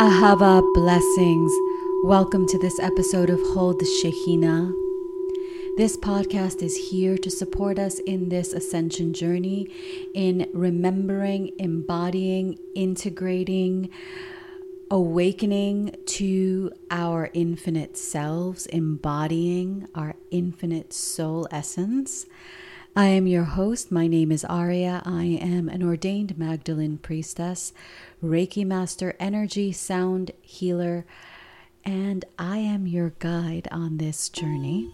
Ahava blessings. Welcome to this episode of Hold the Shekhinah. This podcast is here to support us in this ascension journey in remembering, embodying, integrating, awakening to our infinite selves, embodying our infinite soul essence. I am your host. My name is Aurea. I am an ordained Magdalene priestess, Reiki master, energy sound healer, and I am your guide on this journey.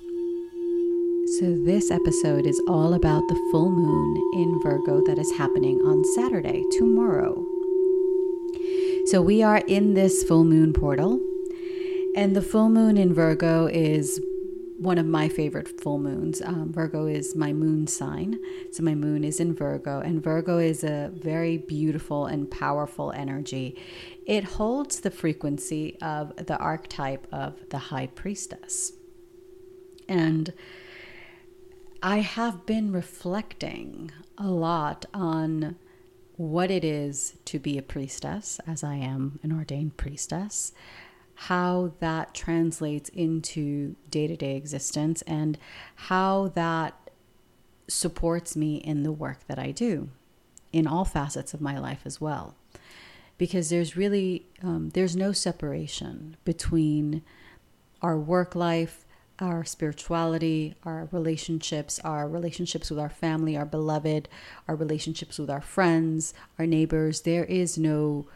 So, this episode is all about the full moon in Virgo that is happening on Saturday, tomorrow. So, we are in this full moon portal, and the full moon in Virgo is one of my favorite full moons. Um, Virgo is my moon sign. So my moon is in Virgo, and Virgo is a very beautiful and powerful energy. It holds the frequency of the archetype of the high priestess. And I have been reflecting a lot on what it is to be a priestess, as I am an ordained priestess how that translates into day to day existence and how that supports me in the work that I do in all facets of my life as well. Because there's really um, there's no separation between our work life, our spirituality, our relationships, our relationships with our family, our beloved, our relationships with our friends, our neighbors. There is no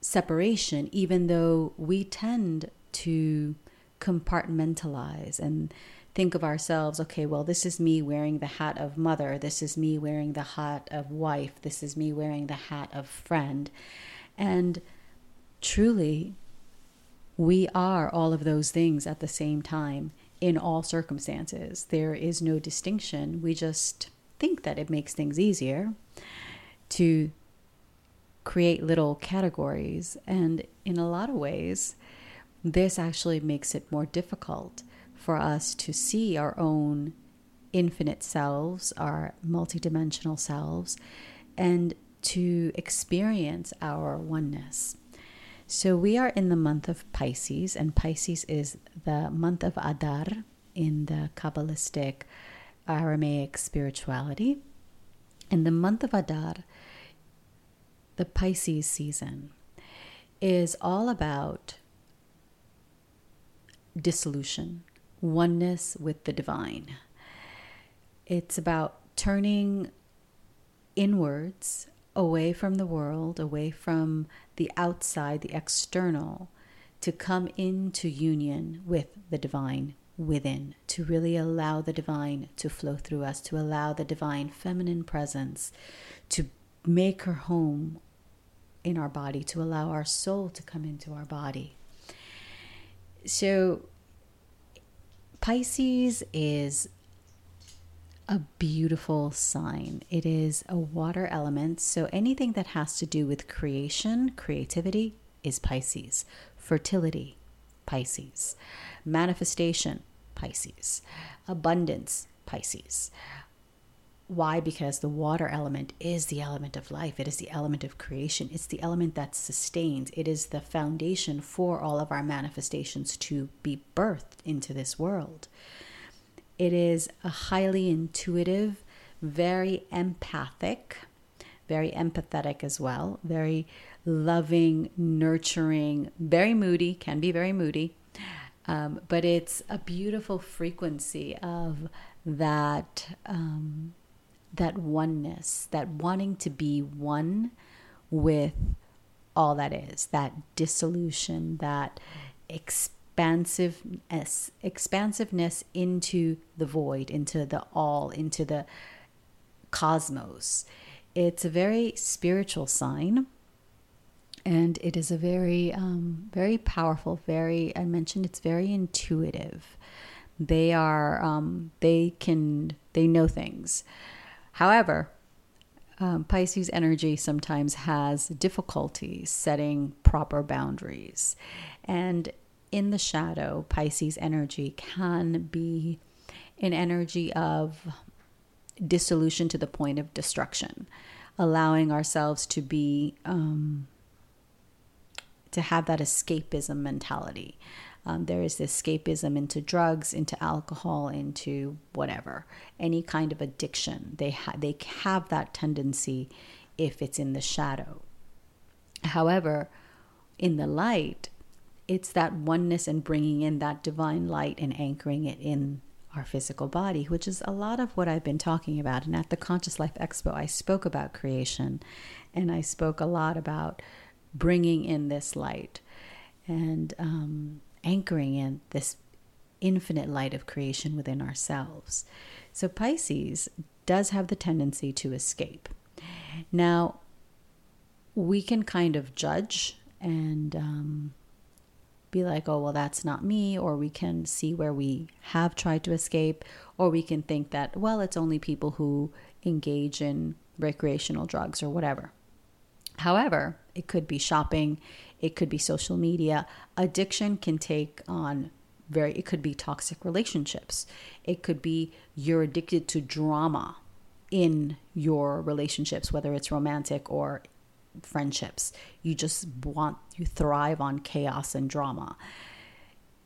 separation, even though we tend to compartmentalize and think of ourselves okay, well, this is me wearing the hat of mother, this is me wearing the hat of wife, this is me wearing the hat of friend. And truly, we are all of those things at the same time in all circumstances. There is no distinction. We just think that it makes things easier to create little categories. And in a lot of ways, this actually makes it more difficult for us to see our own infinite selves, our multidimensional selves, and to experience our oneness. So we are in the month of Pisces, and Pisces is the month of Adar in the Kabbalistic Aramaic spirituality. And the month of Adar the Pisces season is all about dissolution, oneness with the divine. It's about turning inwards, away from the world, away from the outside, the external, to come into union with the divine within, to really allow the divine to flow through us, to allow the divine feminine presence to make her home in our body, to allow our soul to come into our body. So, Pisces is a beautiful sign. It is a water element. So, anything that has to do with creation, creativity, is Pisces. Fertility, Pisces. Manifestation, Pisces. Abundance, Pisces. Why? Because the water element is the element of life. It is the element of creation. It's the element that sustains. It is the foundation for all of our manifestations to be birthed into this world. It is a highly intuitive, very empathic, very empathetic as well, very loving, nurturing, very moody, can be very moody. Um, but it's a beautiful frequency of that um, that oneness, that wanting to be one with all that is, that dissolution, that expansiveness, expansiveness into the void, into the all, into the cosmos. It's a very spiritual sign. And it is a very, um, very powerful, very, I mentioned it's very intuitive. They are, um, they can, they know things. However, um, Pisces energy sometimes has difficulty setting proper boundaries. And in the shadow, Pisces energy can be an energy of dissolution to the point of destruction, allowing ourselves to be um, to have that escapism mentality. Um, there is this escapism into drugs, into alcohol, into whatever, any kind of addiction. They ha- they have that tendency if it's in the shadow. However, in the light, it's that oneness and bringing in that divine light and anchoring it in our physical body, which is a lot of what I've been talking about. And at the Conscious Life Expo, I spoke about creation and I spoke a lot about bringing in this light and um, anchoring in this infinite light of creation within ourselves. So, Pisces does have the tendency to escape. Now, we can kind of judge and um, be like, oh, well, that's not me. Or we can see where we have tried to escape. Or we can think that, well, it's only people who engage in recreational drugs or whatever. However, it could be shopping, it could be social media. Addiction can take on very, it could be toxic relationships, it could be you're addicted to drama in your relationships, whether it's romantic or friendships. You just want, you thrive on chaos and drama.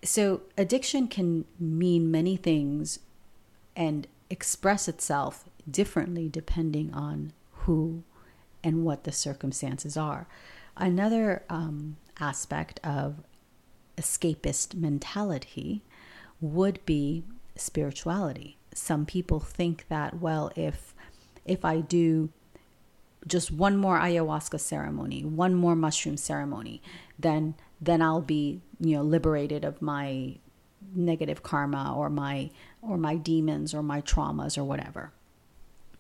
So, addiction can mean many things and express itself differently depending on who and what the circumstances are. Another um, aspect of escapist mentality would be spirituality. Some people think that, well, if if I do just one more ayahuasca ceremony, one more mushroom ceremony, then then I'll be, you know, liberated of my negative karma or my or my demons or my traumas or whatever.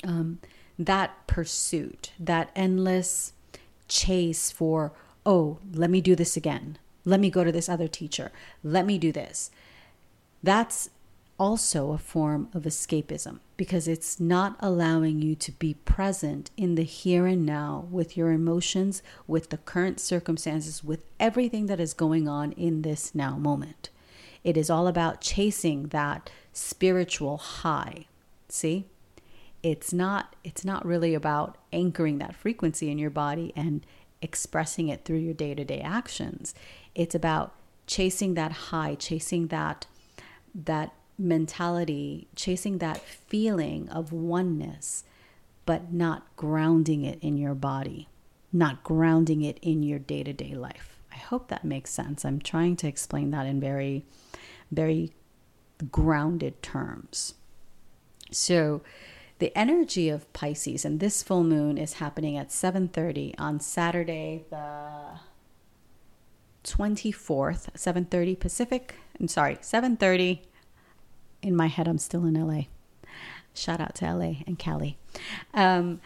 Um, that pursuit, that endless chase for, oh, let me do this again. Let me go to this other teacher. Let me do this. That's also a form of escapism because it's not allowing you to be present in the here and now with your emotions, with the current circumstances, with everything that is going on in this now moment. It is all about chasing that spiritual high. See? It's not it's not really about anchoring that frequency in your body and expressing it through your day-to-day actions. It's about chasing that high, chasing that that mentality, chasing that feeling of oneness, but not grounding it in your body, not grounding it in your day to day life. I hope that makes sense. I'm trying to explain that in very, very grounded terms. So, the energy of Pisces and this full moon is happening at 7:30 on Saturday the 24th, 7:30 Pacific. I'm sorry, 7:30 in my head, I'm still in LA. Shout out to LA and Cali. Um,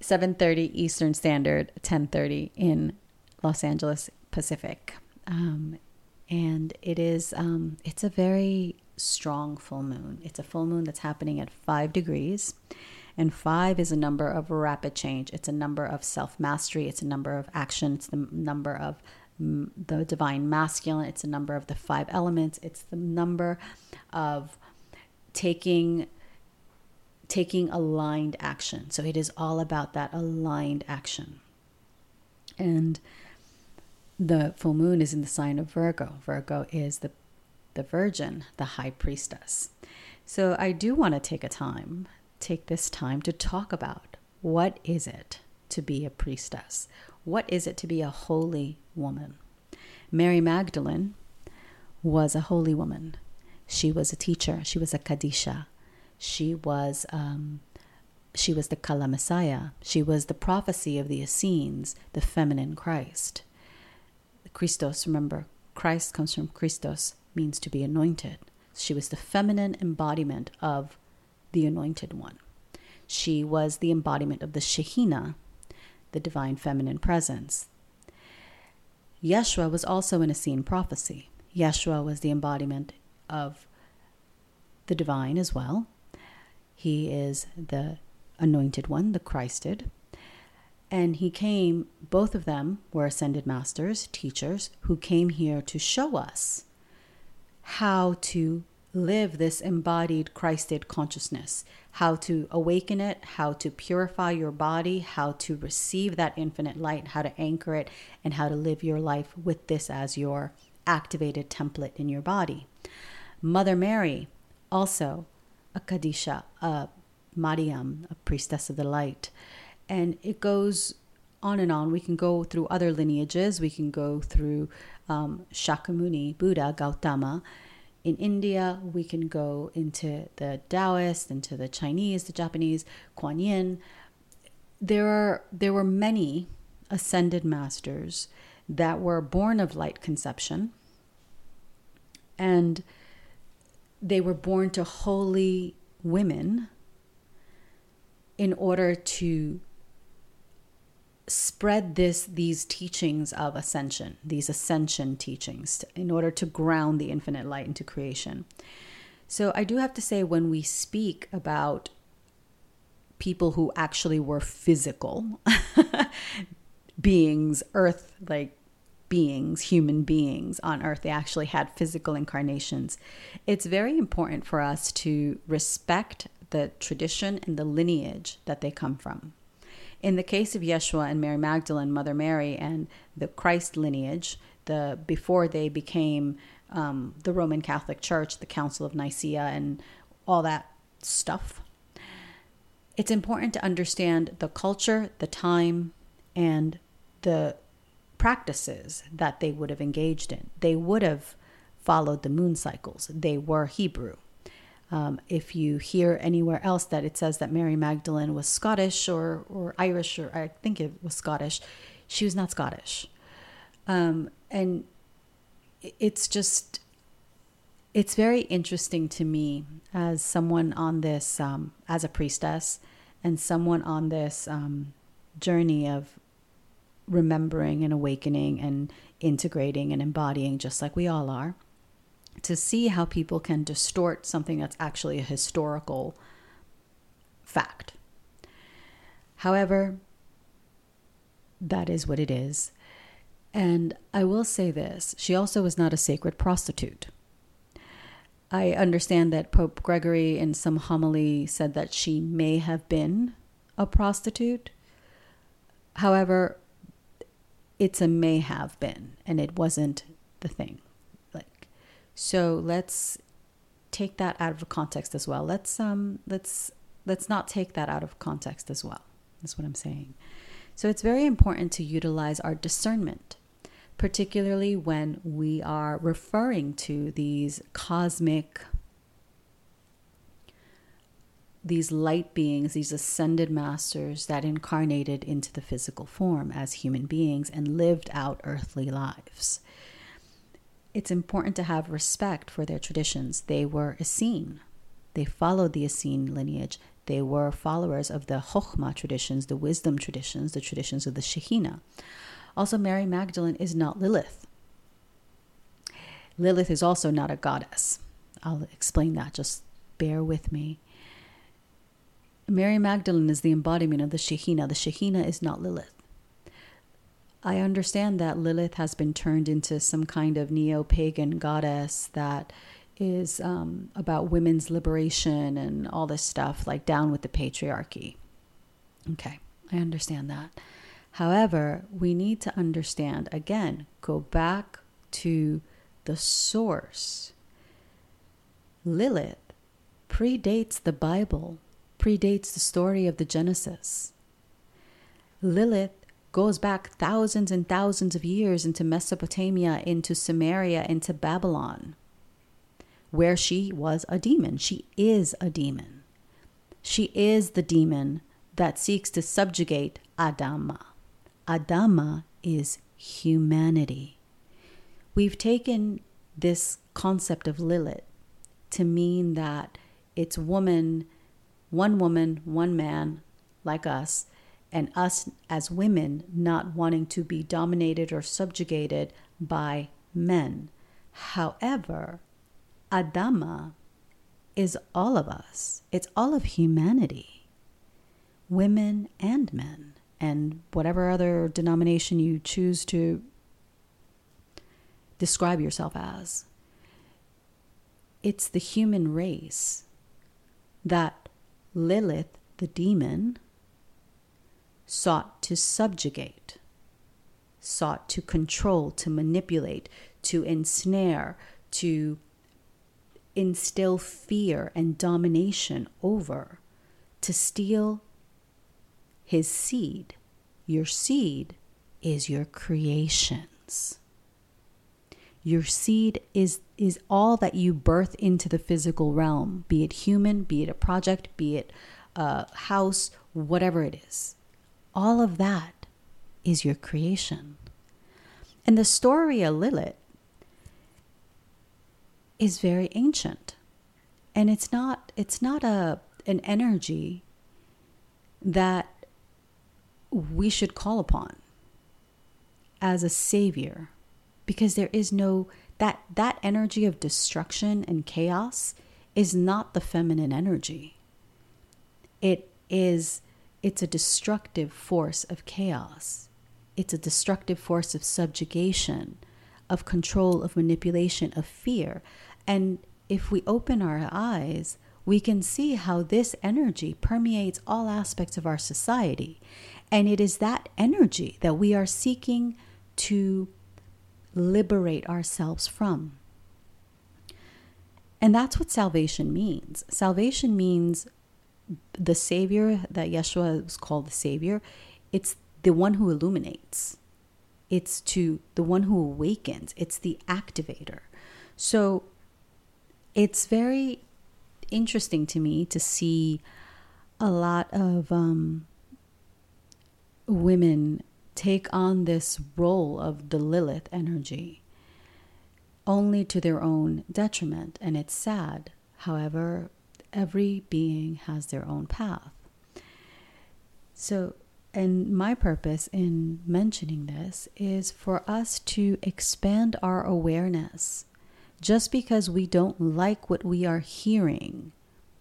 7:30 Eastern Standard, 10:30 in Los Angeles Pacific. Um, and it is um, it's a very strong full moon. It's a full moon that's happening at 5 degrees. And 5 is a number of rapid change. It's a number of self-mastery, it's a number of action, it's the number of the divine masculine, it's a number of the five elements, it's the number of taking taking aligned action. So it is all about that aligned action. And the full moon is in the sign of Virgo. Virgo is the the virgin, the high priestess. So I do want to take a time, take this time to talk about what is it to be a priestess? What is it to be a holy woman? Mary Magdalene was a holy woman. She was a teacher. She was a Kadisha. She was um, she was the Kala Messiah. She was the prophecy of the Essenes, the feminine Christ. Christos, remember, Christ comes from Christos, means to be anointed. She was the feminine embodiment of the anointed one. She was the embodiment of the Shekhinah, the divine feminine presence. Yeshua was also an Essene prophecy. Yeshua was the embodiment of the divine as well. He is the anointed one, the Christed. And he came, both of them were ascended masters, teachers, who came here to show us how to live this embodied Christed consciousness, how to awaken it, how to purify your body, how to receive that infinite light, how to anchor it, and how to live your life with this as your activated template in your body. Mother Mary, also a Kadisha, a Mariam, a priestess of the light. And it goes on and on. We can go through other lineages. We can go through um, Shakyamuni, Buddha, Gautama, in India, we can go into the Taoist, into the Chinese, the Japanese, Kuan Yin. There are there were many ascended masters that were born of light conception, and they were born to holy women in order to spread this these teachings of ascension these ascension teachings in order to ground the infinite light into creation. So i do have to say when we speak about people who actually were physical beings earth like beings human beings on earth they actually had physical incarnations it's very important for us to respect the tradition and the lineage that they come from in the case of Yeshua and Mary Magdalene, Mother Mary, and the Christ lineage, the before they became um, the Roman Catholic Church, the Council of Nicaea, and all that stuff, it's important to understand the culture, the time, and the practices that they would have engaged in. They would have followed the moon cycles. They were Hebrew. Um, if you hear anywhere else that it says that Mary Magdalene was Scottish or, or Irish, or I think it was Scottish, she was not Scottish. Um, and it's just, it's very interesting to me as someone on this, um, as a priestess, and someone on this um, journey of remembering and awakening and integrating and embodying, just like we all are to see how people can distort something that's actually a historical fact. However, that is what it is. And I will say this she also was not a sacred prostitute. I understand that Pope Gregory, in some homily, said that she may have been a prostitute. However, it's a may have been, and it wasn't the thing. So let's take that out of context as well. Let's um let's let's not take that out of context as well. That's what I'm saying. So it's very important to utilize our discernment, particularly when we are referring to these cosmic these light beings, these ascended masters that incarnated into the physical form as human beings and lived out earthly lives it's important to have respect for their traditions. They were Essene. They followed the Essene lineage. They were followers of the Chokhmah traditions, the wisdom traditions, the traditions of the Shekhinah. Also, Mary Magdalene is not Lilith. Lilith is also not a goddess. I'll explain that. Just bear with me. Mary Magdalene is the embodiment of the Shekhinah. The Shekhinah is not Lilith. I understand that Lilith has been turned into some kind of neo pagan goddess that is um, about women's liberation and all this stuff, like down with the patriarchy. Okay, I understand that. However, we need to understand again, go back to the source. Lilith predates the Bible, predates the story of the Genesis. Lilith goes back thousands and thousands of years into Mesopotamia, into Sumeria, into Babylon, where she was a demon. She is a demon. She is the demon that seeks to subjugate Adama. Adama is humanity. We've taken this concept of Lilith to mean that it's woman, one woman, one man, like us, and us as women not wanting to be dominated or subjugated by men. However, Adama is all of us, it's all of humanity, women and men, and whatever other denomination you choose to describe yourself as. it's the human race that Lilith, the demon, sought to subjugate, sought to control, to manipulate, to ensnare, to instill fear and domination over, to steal his seed. Your seed is your creations. Your seed is, is all that you birth into the physical realm, be it human, be it a project, be it a house, whatever it is. All of that is your creation. And the story of Lilith is very ancient. And it's not it's not a an energy that we should call upon as a savior because there is no that that energy of destruction and chaos is not the feminine energy it is it's a destructive force of chaos it's a destructive force of subjugation of control of manipulation of fear and if we open our eyes we can see how this energy permeates all aspects of our society and it is that energy that we are seeking to liberate ourselves from. And that's what salvation means. Salvation means the Savior that Yeshua was called the Savior, it's the one who illuminates. It's to the one who awakens. It's the activator. So it's very interesting to me to see a lot of um, women take on this role of the Lilith energy only to their own detriment. And it's sad. However, every being has their own path. So, and my purpose in mentioning this is for us to expand our awareness. Just because we don't like what we are hearing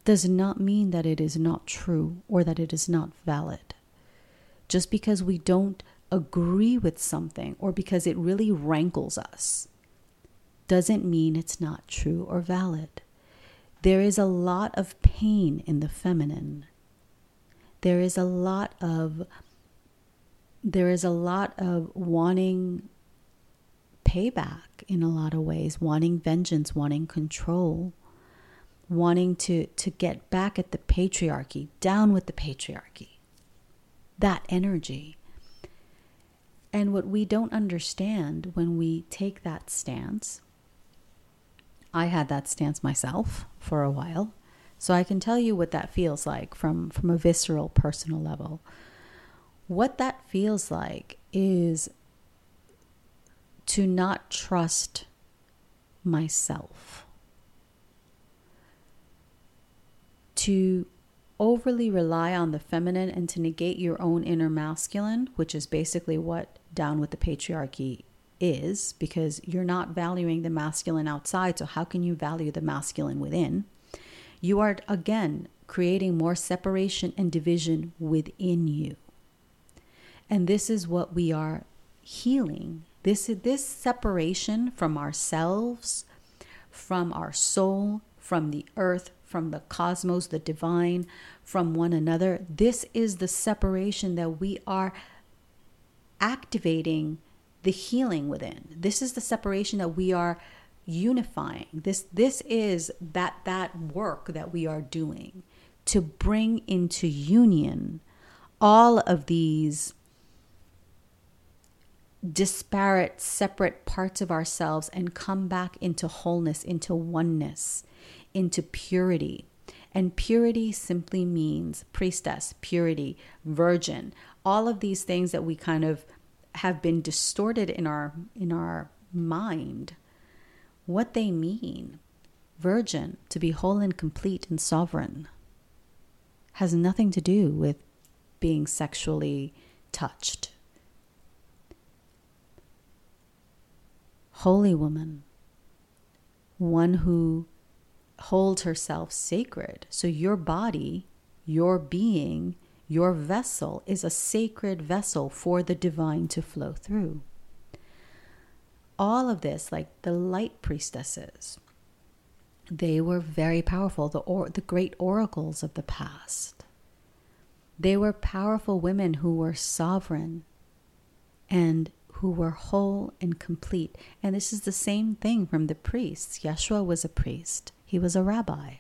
does not mean that it is not true or that it is not valid. Just because we don't agree with something or because it really rankles us doesn't mean it's not true or valid. There is a lot of pain in the feminine. There is a lot of there is a lot of wanting payback in a lot of ways, wanting vengeance, wanting control, wanting to to get back at the patriarchy, down with the patriarchy. That energy. And what we don't understand when we take that stance, I had that stance myself for a while. So I can tell you what that feels like from, from a visceral, personal level. What that feels like is to not trust myself, to overly rely on the feminine and to negate your own inner masculine, which is basically what down with the patriarchy is, because you're not valuing the masculine outside. So, how can you value the masculine within? You are again creating more separation and division within you. And this is what we are healing. This, this separation from ourselves, from our soul, from the earth, from the cosmos, the divine, from one another. This is the separation that we are activating the healing within. This is the separation that we are unifying. This this is that that work that we are doing to bring into union all of these disparate, separate parts of ourselves and come back into wholeness, into oneness, into purity. And purity simply means priestess, purity, virgin, all of these things that we kind of have been distorted in our in our mind what they mean virgin to be whole and complete and sovereign has nothing to do with being sexually touched holy woman one who holds herself sacred. So your body, your being, your vessel is a sacred vessel for the divine to flow through. All of this, like the light priestesses, They were very powerful, the, or, the great oracles of the past. They were powerful women who were sovereign and who were whole and complete. And this is the same thing from the priests. Yeshua was a priest, he was a rabbi.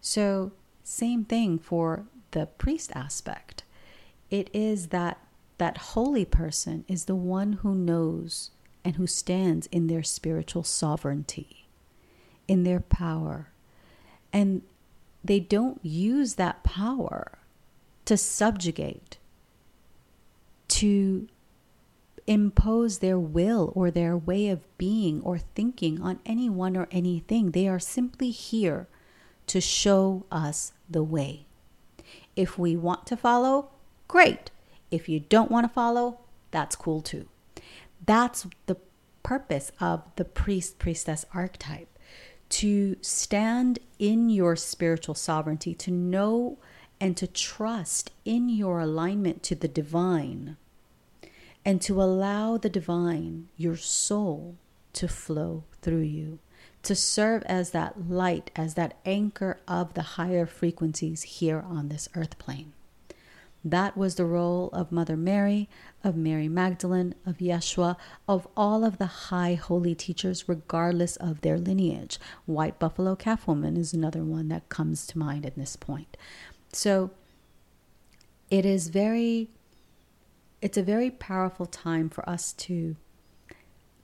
So, same thing for the priest aspect. It is that that holy person is the one who knows and who stands in their spiritual sovereignty, in their power. And they don't use that power to subjugate, to impose their will or their way of being or thinking on anyone or anything. They are simply here to show us the way. If we want to follow, great. If you don't want to follow, that's cool too. That's the purpose of the priest priestess archetype to stand in your spiritual sovereignty, to know and to trust in your alignment to the divine, and to allow the divine, your soul, to flow through you, to serve as that light, as that anchor of the higher frequencies here on this earth plane. That was the role of Mother Mary, of Mary Magdalene, of Yeshua, of all of the high holy teachers, regardless of their lineage. White Buffalo Calf Woman is another one that comes to mind at this point. So it is very, it's a very powerful time for us to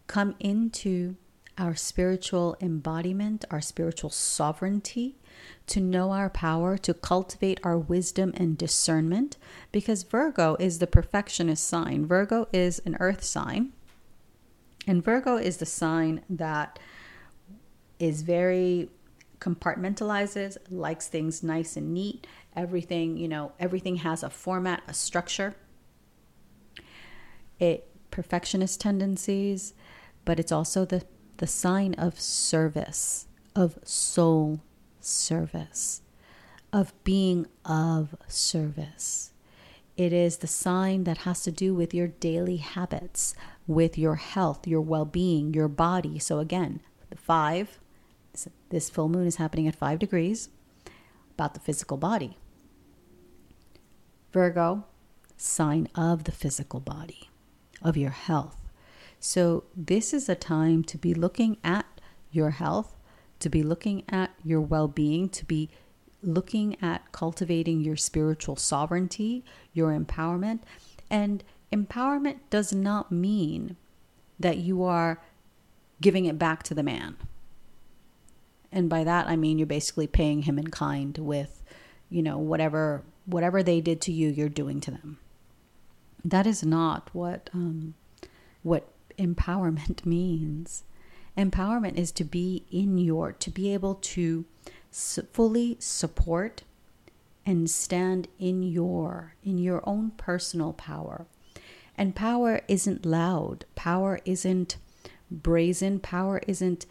come into our spiritual embodiment, our spiritual sovereignty, to know our power, to cultivate our wisdom and discernment, because Virgo is the perfectionist sign. Virgo is an earth sign, and Virgo is the sign that is very compartmentalizes, likes things nice and neat. Everything, you know, everything has a format, a structure. It perfectionist tendencies, but it's also the the sign of service, of soul service, of being of service. It is the sign that has to do with your daily habits, with your health, your well being, your body. So, again, the five, this full moon is happening at five degrees, about the physical body. Virgo, sign of the physical body, of your health. So, this is a time to be looking at your health, to be looking at your well being, to be looking at cultivating your spiritual sovereignty, your empowerment. And empowerment does not mean that you are giving it back to the man. And by that I mean you're basically paying him in kind with, you know, whatever whatever they did to you, you're doing to them. That is not what um, what empowerment means. Empowerment is to be in your, to be able to fully support and stand in your, in your own personal power. And power isn't loud. Power isn't brazen. Power isn't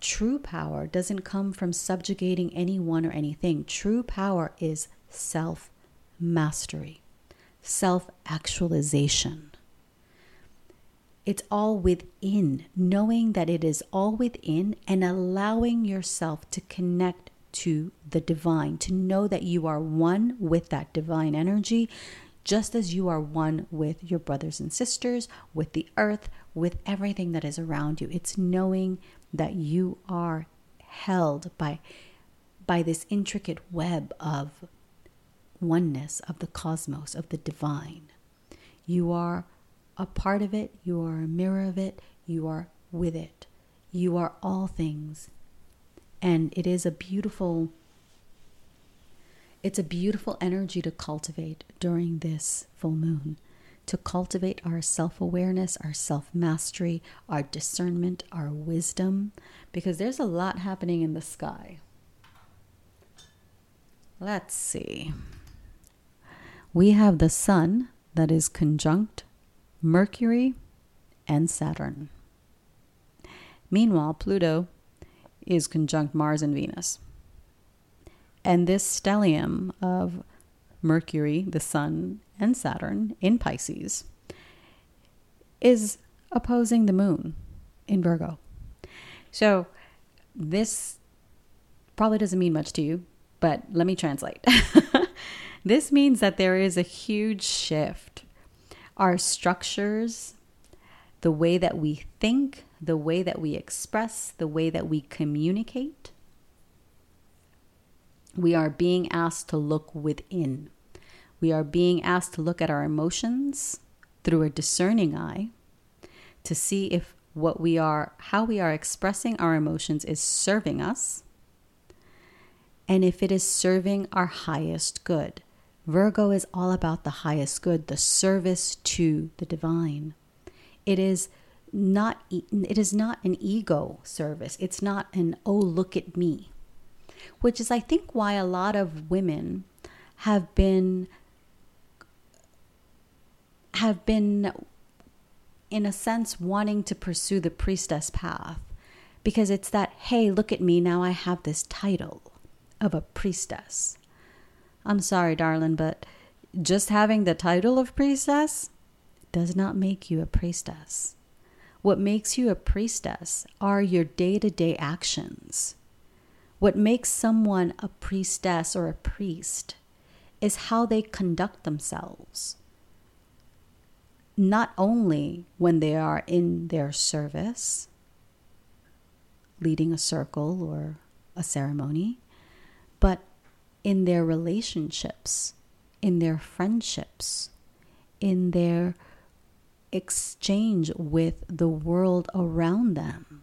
true power doesn't come from subjugating anyone or anything. True power is self mastery, self actualization. It's all within, knowing that it is all within and allowing yourself to connect to the divine, to know that you are one with that divine energy, just as you are one with your brothers and sisters, with the earth, with everything that is around you. It's knowing that you are held by by this intricate web of oneness of the cosmos of the divine. You are a part of it, you are a mirror of it, you are with it. You are all things. And it is a beautiful it's a beautiful energy to cultivate during this full moon. To cultivate our self awareness, our self mastery, our discernment, our wisdom, because there's a lot happening in the sky. Let's see. We have the sun that is conjunct Mercury, and Saturn. Meanwhile, Pluto is conjunct Mars and Venus. And this stellium of Mercury, the Sun, and Saturn in Pisces is opposing the moon in Virgo. So this probably doesn't mean much to you, but let me translate. this means that there is a huge shift. Our structures, the way that we think, the way that we express, the way that we communicate, we are being asked to look within. We are being asked to look at our emotions through a discerning eye to see if what we are, how we are expressing our emotions is serving us and if it is serving our highest good. Virgo is all about the highest good, the service to the divine. It is not it is not an ego service. It's not an oh look at me. Which is I think why a lot of women have been have been in a sense wanting to pursue the priestess path because it's that hey, look at me, now I have this title of a priestess. I'm sorry, darling, but just having the title of priestess does not make you a priestess. What makes you a priestess are your day to day actions. What makes someone a priestess or a priest is how they conduct themselves. Not only when they are in their service, leading a circle or a ceremony, but in their relationships, in their friendships, in their exchange with the world around them.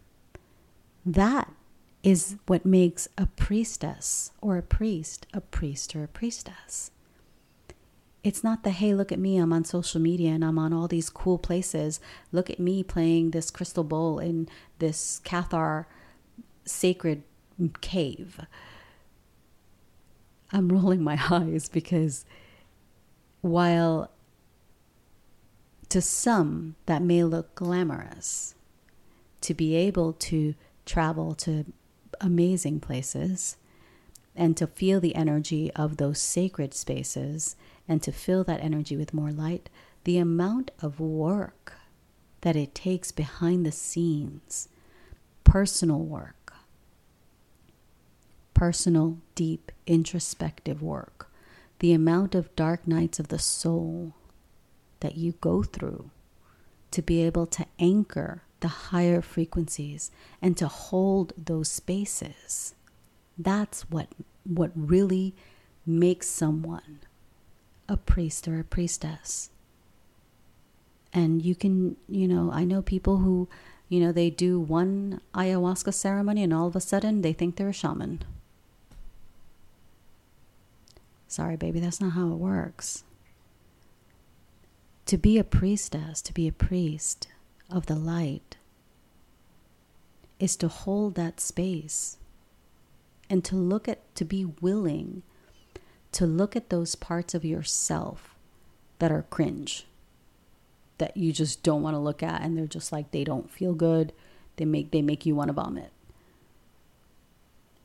That is what makes a priestess or a priest a priest or a priestess. It's not the hey, look at me, I'm on social media and I'm on all these cool places. Look at me playing this crystal bowl in this Cathar sacred cave. I'm rolling my eyes because while to some that may look glamorous, to be able to travel to amazing places and to feel the energy of those sacred spaces and to fill that energy with more light, the amount of work that it takes behind the scenes, personal work, personal, deep, introspective work, the amount of dark nights of the soul that you go through to be able to anchor the higher frequencies and to hold those spaces. That's what what really makes someone a priest or a priestess. And you can, you know, I know people who, you know, they do one ayahuasca ceremony and all of a sudden they think they're a shaman. Sorry, baby, that's not how it works. To be a priestess, to be a priest of the light, is to hold that space and to look at, to be willing to look at those parts of yourself that are cringe, that you just don't want to look at, and they're just like, they don't feel good. They make, they make you want to vomit.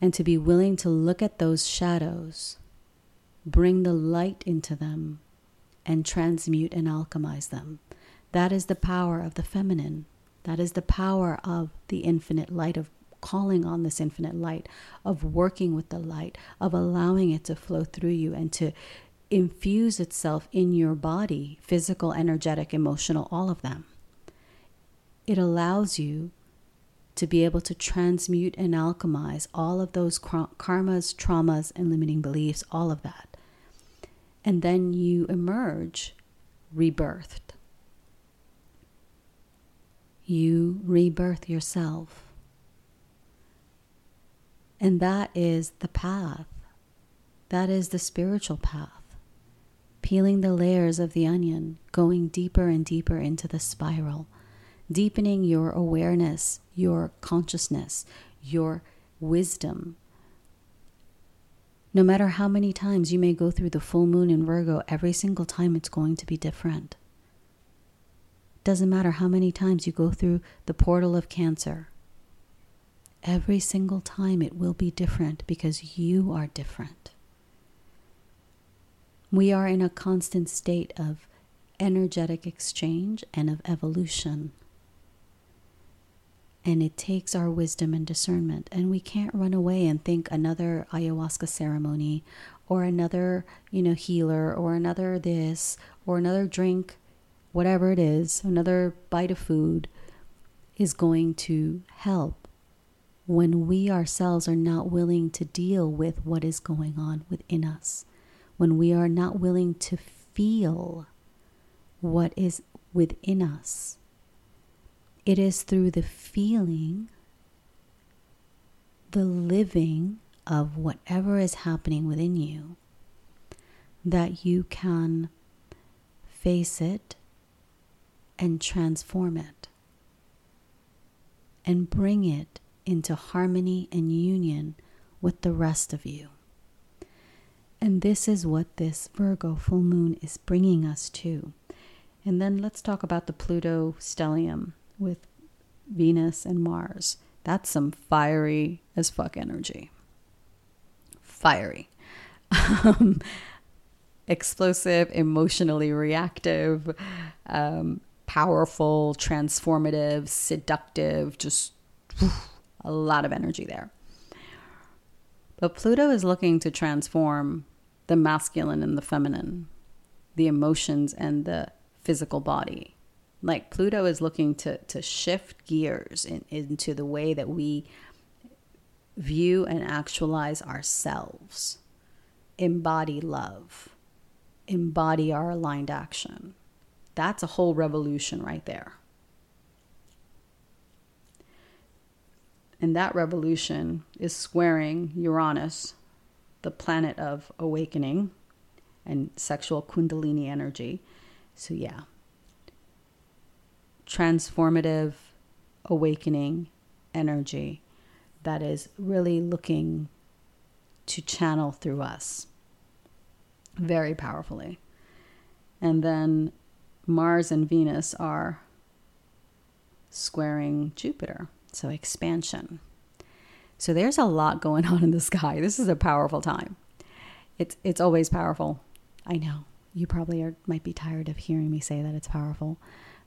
And to be willing to look at those shadows bring the light into them and transmute and alchemize them. That is the power of the feminine. That is the power of the infinite light, of calling on this infinite light, of working with the light, of allowing it to flow through you and to infuse itself in your body physical, energetic, emotional, all of them. It allows you to be able to transmute and alchemize all of those karmas, traumas, and limiting beliefs, all of that and then you emerge rebirthed. You rebirth yourself. And that is the path. That is the spiritual path. Peeling the layers of the onion, going deeper and deeper into the spiral, deepening your awareness, your consciousness, your wisdom, no matter how many times you may go through the full moon in Virgo, every single time it's going to be different. Doesn't matter how many times you go through the portal of Cancer. Every single time it will be different because you are different. We are in a constant state of energetic exchange and of evolution. And it takes our wisdom and discernment. And we can't run away and think another ayahuasca ceremony or another, you know, healer or another this or another drink, whatever it is, another bite of food is going to help when we ourselves are not willing to deal with what is going on within us, when we are not willing to feel what is within us. It is through the feeling, the living of whatever is happening within you that you can face it and transform it and bring it into harmony and union with the rest of you. And this is what this Virgo full moon is bringing us to. And then let's talk about the Pluto stellium with Venus and Mars. That's some fiery as fuck energy. Fiery. Um, explosive, emotionally reactive, um, powerful, transformative, seductive, just whew, a lot of energy there. But Pluto is looking to transform the masculine and the feminine, the emotions and the physical body. Like Pluto is looking to, to shift gears in, into the way that we view and actualize ourselves, embody love, embody our aligned action. That's a whole revolution right there. And that revolution is squaring Uranus, the planet of awakening and sexual kundalini energy. So, yeah, transformative awakening energy that is really looking to channel through us very powerfully. And then Mars and Venus are squaring Jupiter, so expansion. So there's a lot going on in the sky. This is a powerful time. It's it's always powerful. I know. You probably are might be tired of hearing me say that it's powerful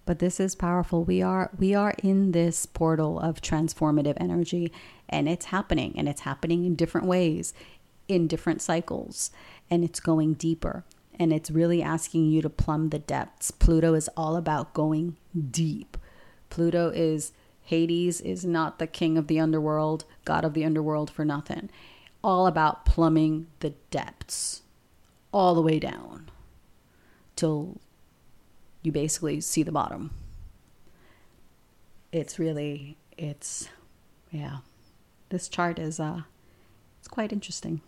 but this is powerful. We are we are in this portal of transformative energy and it's happening and it's happening in different ways in different cycles and it's going deeper. And it's really asking you to plumb the depths. Pluto is all about going deep. Pluto is hades is not the king of the underworld god of the underworld for nothing. All about plumbing the depths all the way down till you basically see the bottom. It's really, it's, yeah. This chart is, uh, it's quite interesting.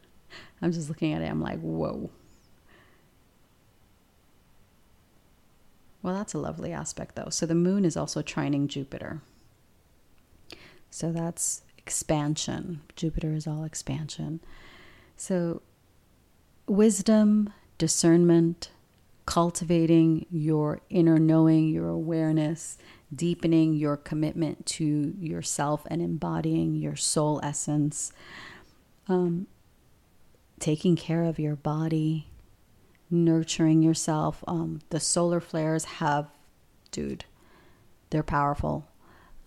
I'm just looking at it, I'm like, whoa. Well, that's a lovely aspect, though. So the moon is also trining Jupiter. So that's expansion. Jupiter is all expansion. So wisdom, discernment, cultivating your inner knowing, your awareness, deepening your commitment to yourself and embodying your soul essence, um, taking care of your body, nurturing yourself. Um, the solar flares have, dude, they're powerful.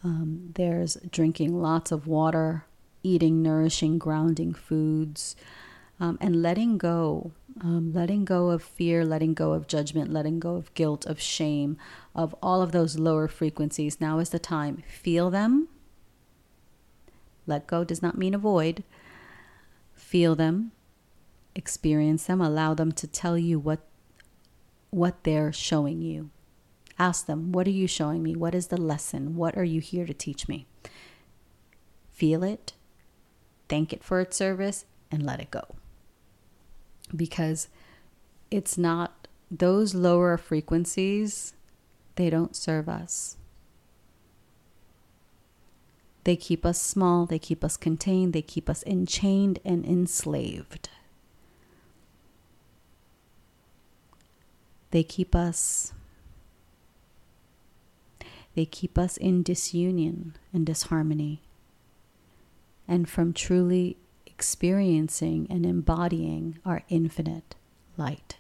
Um, there's drinking lots of water, eating nourishing, grounding foods, um, and letting go um, letting go of fear, letting go of judgment, letting go of guilt, of shame, of all of those lower frequencies. Now is the time. Feel them. Let go does not mean avoid. Feel them, experience them, allow them to tell you what what they're showing you. Ask them, what are you showing me? What is the lesson? What are you here to teach me? Feel it, thank it for its service, and let it go because it's not those lower frequencies, they don't serve us. They keep us small, they keep us contained, they keep us enchained and enslaved. They keep us they keep us in disunion and disharmony and from truly experiencing and embodying our infinite light,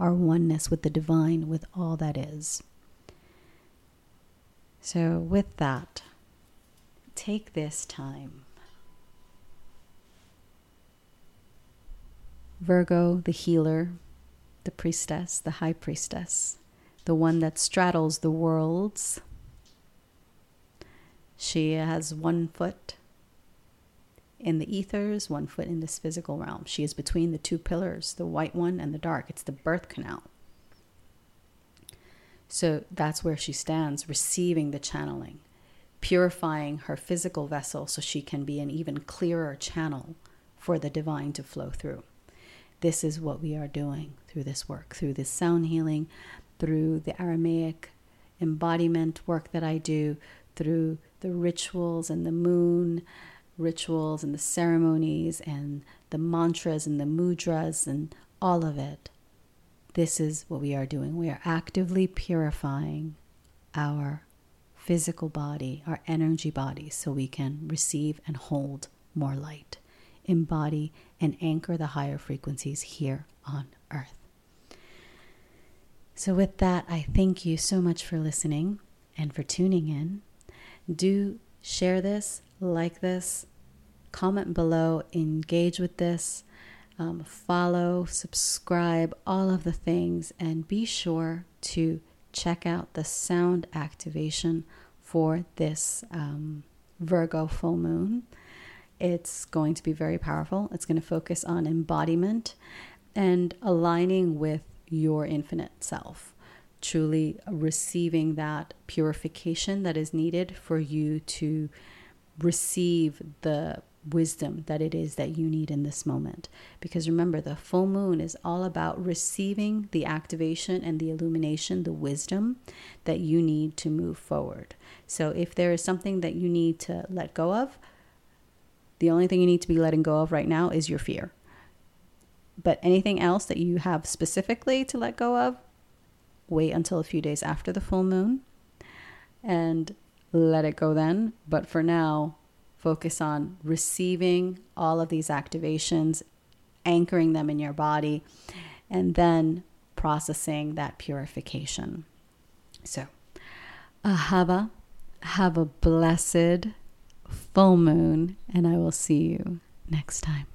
our oneness with the divine, with all that is. So, with that, take this time. Virgo, the healer, the priestess, the high priestess, the one that straddles the worlds. She has one foot in the ethers, one foot in this physical realm. She is between the two pillars, the white one and the dark. It's the birth canal. So that's where she stands, receiving the channeling, purifying her physical vessel so she can be an even clearer channel for the divine to flow through. This is what we are doing through this work, through this sound healing, through the Aramaic embodiment work that I do, through the rituals and the moon rituals and the ceremonies and the mantras and the mudras and all of it. This is what we are doing. We are actively purifying our physical body, our energy body, so we can receive and hold more light, embody and anchor the higher frequencies here on earth. So, with that, I thank you so much for listening and for tuning in. Do share this, like this, comment below, engage with this, um, follow, subscribe, all of the things, and be sure to check out the sound activation for this um, Virgo full moon. It's going to be very powerful. It's going to focus on embodiment and aligning with your infinite self, truly receiving that purification that is needed for you to receive the wisdom that it is that you need in this moment. Because remember, the full moon is all about receiving the activation and the illumination, the wisdom that you need to move forward. So if there is something that you need to let go of, the only thing you need to be letting go of right now is your fear. But anything else that you have specifically to let go of, wait until a few days after the full moon and let it go then. But for now, focus on receiving all of these activations, anchoring them in your body, and then processing that purification. So, Ahava, have a blessed full moon, and I will see you next time.